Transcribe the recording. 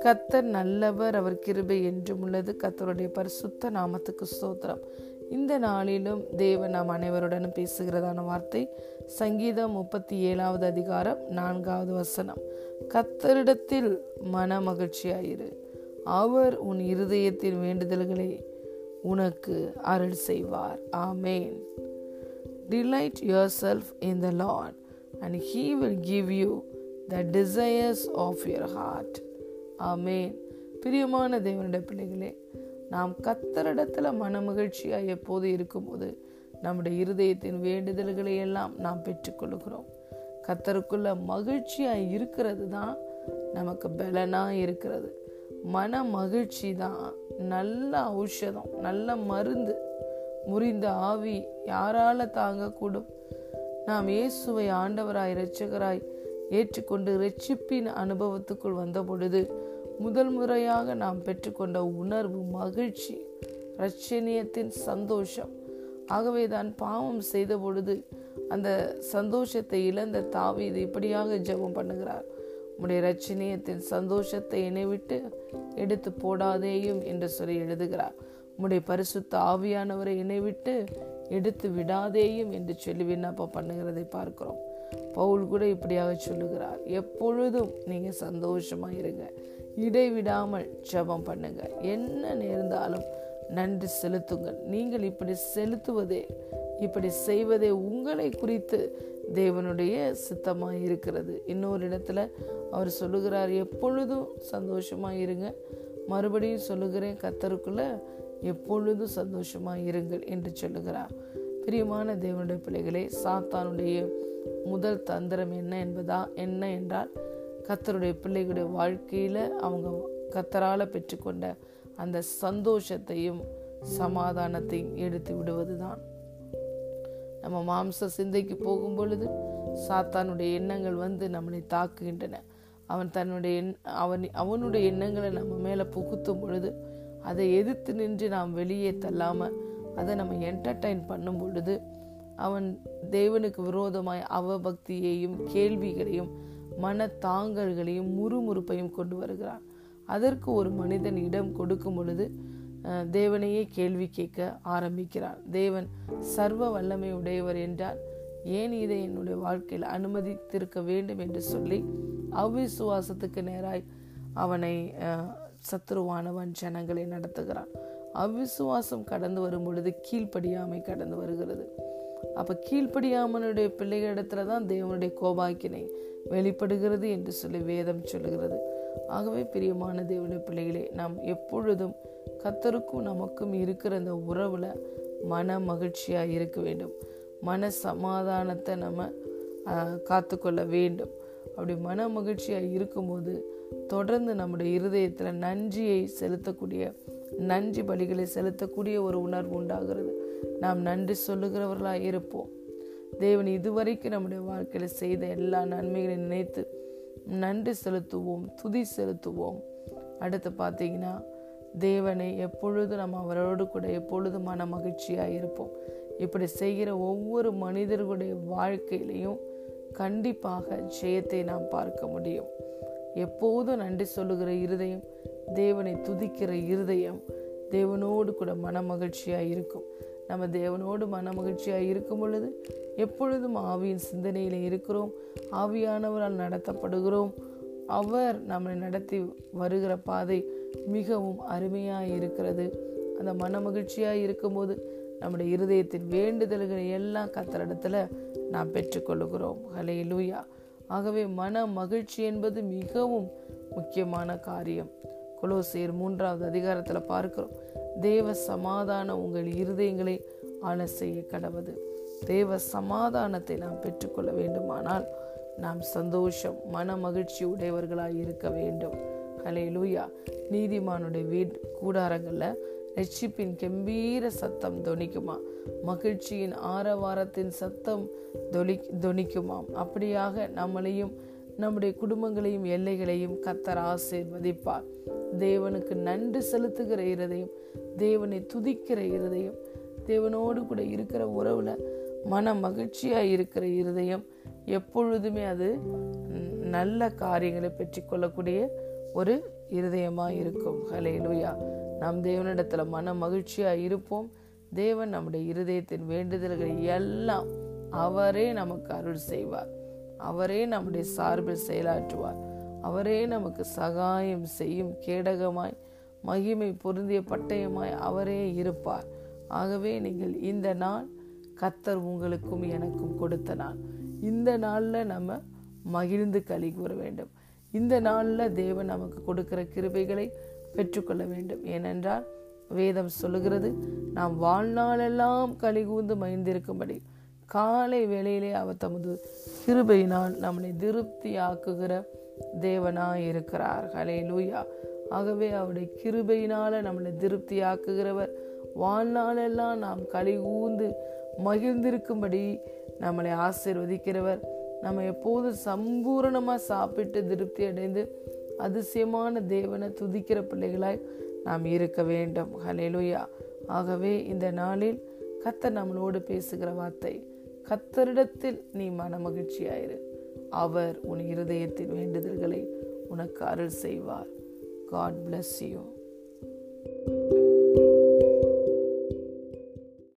கத்தர் நல்லவர் அவர் கிருபை என்றும் உள்ளது. கத்தருடைய பரிசுத்த நாமத்துக்கு ஸ்தோத்திரம். இந்த நாளிலும் தேவன் நாம் அனைவருடனும் பேசுகிறதான வார்த்தை சங்கீதம் முப்பத்தி ஏழாவது அதிகாரம் நான்காவது வசனம். கத்தரிடத்தில் மன மகிழ்ச்சியாயிரு அவர் உன் இருதயத்தின் வேண்டுதல்களை உனக்கு அருள் செய்வார். ஆமேன். Delight yourself in the lord and He will give you the desires of your heart. ஆமேன் பிரியமான தேவனுடைய பிள்ளைகளே நாம் கத்தரிடத்தில் மன மகிழ்ச்சியாக எப்போது இருக்கும்போது நம்முடைய இருதயத்தின் வேண்டுதல்களை எல்லாம் நாம் பெற்றுக்கொள்கிறோம். கத்தருக்குள்ள மகிழ்ச்சியாக இருக்கிறது தான் நமக்கு பலனாக இருக்கிறது. மன மகிழ்ச்சி தான் நல்ல ஔஷதம் நல்ல மருந்து முறிந்த ஆவி யாரால தாங்கக்கூடும். நாம் இயேசுவை ஆண்டவராய் இரட்சகராய் ஏற்றுக்கொண்டு இரட்சிப்பின் அனுபவத்துக்குள் வந்த பொழுது முதல் முறையாக நாம் பெற்றுக்கொண்ட உணர்வு மகிழ்ச்சி ரட்சணியத்தின் சந்தோஷம். ஆகவே தான் பாவம் செய்த பொழுது அந்த சந்தோஷத்தை இழந்த தாவி இது இப்படியாக ஜெபம் பண்ணுகிறார். உம்முடைய ரட்சணியத்தின் சந்தோஷத்தை என்னை விட்டு எடுத்து போடாதேயும் என்று சொல்லி எழுதுகிறார். உம்முடைய பரிசுத்த ஆவியானவரை இணைவிட்டு எடுத்து விடாதேயும் என்று சொல்லி விண்ணப்பம் பண்ணுகிறதை பார்க்கிறோம். பவுல் கூட இப்படியாக சொல்லுகிறார் எப்பொழுதும் நீங்க சந்தோஷமா இருங்க இடைவிடாமல் ஜெபம் பண்ணுங்க. என்ன நேர்ந்தாலும் நன்றி செலுத்துங்கள். நீங்கள் இப்படி செலுத்துவதே இப்படி செய்வதே உங்களை குறித்து தேவனுடைய சித்தமாக இருக்கிறது. இன்னொரு இடத்துல அவர் சொல்லுகிறார் எப்பொழுதும் சந்தோஷமா இருங்க. மறுபடியும் சொல்லுகிறேன் கத்தருக்குள்ள எப்பொழுதும் சந்தோஷமாக இருங்கள் என்று சொல்லுகிறார். பிரியமான தேவனுடைய பிள்ளைகளே சாத்தானுடைய முதல் தந்திரம் என்ன என்பதா என்ன என்றால் கத்தருடைய பிள்ளைகளுடைய வாழ்க்கையில் அவங்க கத்தரால் பெற்றுக்கொண்ட அந்த சந்தோஷத்தையும் சமாதானத்தையும் எடுத்து விடுவது தான் நம்ம மாம்ச சிந்தைக்கு போகும் பொழுது சாத்தானுடைய எண்ணங்கள் வந்து நம்மளை தாக்குகின்றன. அவன் தன்னுடைய எண் அவன் அவனுடைய எண்ணங்களை நம்ம மேலே புகுத்தும் பொழுது அதை எதிர்த்து நின்று நாம் வெளியே தள்ளாமல் அதை நம்ம என்டர்டைன் பண்ணும் பொழுது அவன் தேவனுக்கு விரோதமாய் அவபக்தியையும் கேள்விகளையும் மன தாங்கல்களையும் முறுமுறுப்பையும் கொண்டு வருகிறான். அதற்கு ஒரு மனிதன் இடம் கொடுக்கும் பொழுது தேவனையே கேள்வி கேட்க ஆரம்பிக்கிறான். தேவன் சர்வ வல்லமை உடையவர் என்றால் ஏன் இதை என்னுடைய வாழ்க்கையில் அனுமதித்திருக்க வேண்டும்? என்று சொல்லி அவ்விசுவாசத்துக்கு நேராய் அவனை சத்துருவானவன் ஜனங்களை நடத்துகிறான். அவ்விசுவாசம் கடந்து வரும் பொழுது கீழ்ப்படியாமை கடந்து வருகிறது. அப்ப கீழ்ப்படியாமனுடைய பிள்ளைகளிடத்துல தான் தேவனுடைய கோபாக்கினை வெளிப்படுகிறது என்று சொல்லி வேதம் சொல்லுகிறது. ஆகவே பிரியமான தேவனுடைய பிள்ளைகளே நாம் எப்பொழுதும் கத்தருக்கும் நமக்கும் இருக்கிற அந்த உறவுல மன மகிழ்ச்சியா இருக்க வேண்டும். மன சமாதானத்தை நம்ம காத்துக்கொள்ள வேண்டும். அப்படி மன மகிழ்ச்சியா இருக்கும்போது தொடர்ந்து நம்முடைய இருதயத்தில் நன்றியை செலுத்தக்கூடிய நன்றி பலிகளை செலுத்தக்கூடிய ஒரு உணர்வு உண்டாகிறது. நாம் நன்றி சொல்லுகிறவர்களாக இருப்போம். தேவன் இதுவரைக்கும் நம்முடைய வாழ்க்கையில் செய்த எல்லா நன்மைகளையும் நினைத்து நன்றி செலுத்துவோம் துதி செலுத்துவோம். அடுத்து பார்த்தீங்கன்னா தேவனை எப்பொழுதும் நம்ம அவரோடு கூட எப்பொழுதும் மன மகிழ்ச்சியாக இருப்போம். இப்படி செய்கிற ஒவ்வொரு மனிதர்களுடைய வாழ்க்கையிலையும் கண்டிப்பாக ஜெயத்தை நாம் பார்க்க முடியும். எப்போதும் நன்றி சொல்லுகிற இருதயம் தேவனை துதிக்கிற இருதயம் தேவனோடு கூட மன மகிழ்ச்சியாக இருக்கும். நம்ம தேவனோடு மன மகிழ்ச்சியாக இருக்கும் பொழுது எப்பொழுதும் ஆவியின் சிந்தனையில் இருக்கிறோம். ஆவியானவரால் நடத்தப்படுகிறோம். அவர் நம்மை நடத்தி வருகிற பாதை மிகவும் அருமையாக இருக்கிறது. அந்த மன மகிழ்ச்சியாக இருக்கும்போது நம்முடைய இருதயத்தின் வேண்டுதல்களை எல்லாம் கத்தரிடத்துல நாம் பெற்றுக்கொள்ளுகிறோம். ஹலே லூயா ஆகவே மன மகிழ்ச்சி என்பது மிகவும் முக்கியமான காரியம். கொலோசியர் மூன்றாவது அதிகாரத்தில் பார்க்கிறோம். தேவ சமாதானம் உங்கள் இருதயங்களை ஆள செய்ய கடவுது. தேவ சமாதானத்தை நாம் பெற்றுக்கொள்ள வேண்டுமானால் நாம் சந்தோஷம் மன மகிழ்ச்சி உடையவர்களாக இருக்க வேண்டும். ஹலே லூயா நீதிமானுடைய வீட் கூடாரங்களில் ரட்சிப்பின் கம்பீர சத்தம் தொனிக்குமா மகிழ்ச்சியின் ஆரவாரத்தின் சத்தம் தொலி தொனிக்குமாம் அப்படியாக நம்மளையும் நம்முடைய குடும்பங்களையும் எல்லைகளையும் கத்தர் ஆசீர்வதிப்பார். தேவனுக்கு நன்றி செலுத்துகிற இருதயம் தேவனை துதிக்கிற இருதயம் தேவனோடு கூட இருக்கிற உறவுல மன மகிழ்ச்சியாக இருக்கிற இருதயம் எப்பொழுதுமே அது நல்ல காரியங்களை பெற்றுக்கொள்ளக்கூடிய ஒரு இருதயமாக இருக்கும். ஹலே லூயா நாம் தேவனிடத்துல மன மகிழ்ச்சியாக இருப்போம். தேவன் நம்முடைய இருதயத்தின் வேண்டுதல்களை எல்லாம் அவரே நமக்கு அருள் செய்வார். அவரே நம்முடைய சார்பில் செயலாற்றுவார். அவரே நமக்கு சகாயம் செய்யும் கேடகமாய் மகிமை பொருந்திய பட்டயமாய் அவரே இருப்பார். ஆகவே நீங்கள் இந்த நாள் கத்தர் உங்களுக்கும் எனக்கும் கொடுத்த நாள். இந்த நாளில் நம்ம மகிழ்ந்து கழி கூற வேண்டும். இந்த நாளில் தேவன் நமக்கு கொடுக்கிற கிருபைகளை பெற்றுக்கொள்ள வேண்டும். ஏனென்றால் வேதம் சொல்லுகிறது நாம் வாழ்நாளெல்லாம் கலிகூந்து மகிழ்ந்திருக்கும்படி காலை வேளையிலே அவர் தமது கிருபையினால் நம்மளை திருப்தியாக்குகிற தேவனாய் இருக்கிறார் ஹலே லூயா ஆகவே அவருடைய கிருபையினால நம்மளை திருப்தியாக்குகிறவர். வாழ்நாளெல்லாம் நாம் களி ஊந்து மகிழ்ந்திருக்கும்படி நம்மளை ஆசிர்வதிக்கிறவர். நம்ம எப்போது சம்பூரணமாக சாப்பிட்டு திருப்தி அடைந்து அதிசயமான தேவனை துதிக்கிற பிள்ளைகளாய் நாம் இருக்க வேண்டும். ஹலேலுயா ஆகவே இந்த நாளில் கத்தர் நம்மளோடு பேசுகிற வார்த்தை கத்தரிடத்தில் நீ மன மகிழ்ச்சியாயிரு அவர் உன் இருதயத்தின் வேண்டுதல்களை உனக்கு அருள் செய்வார். God bless you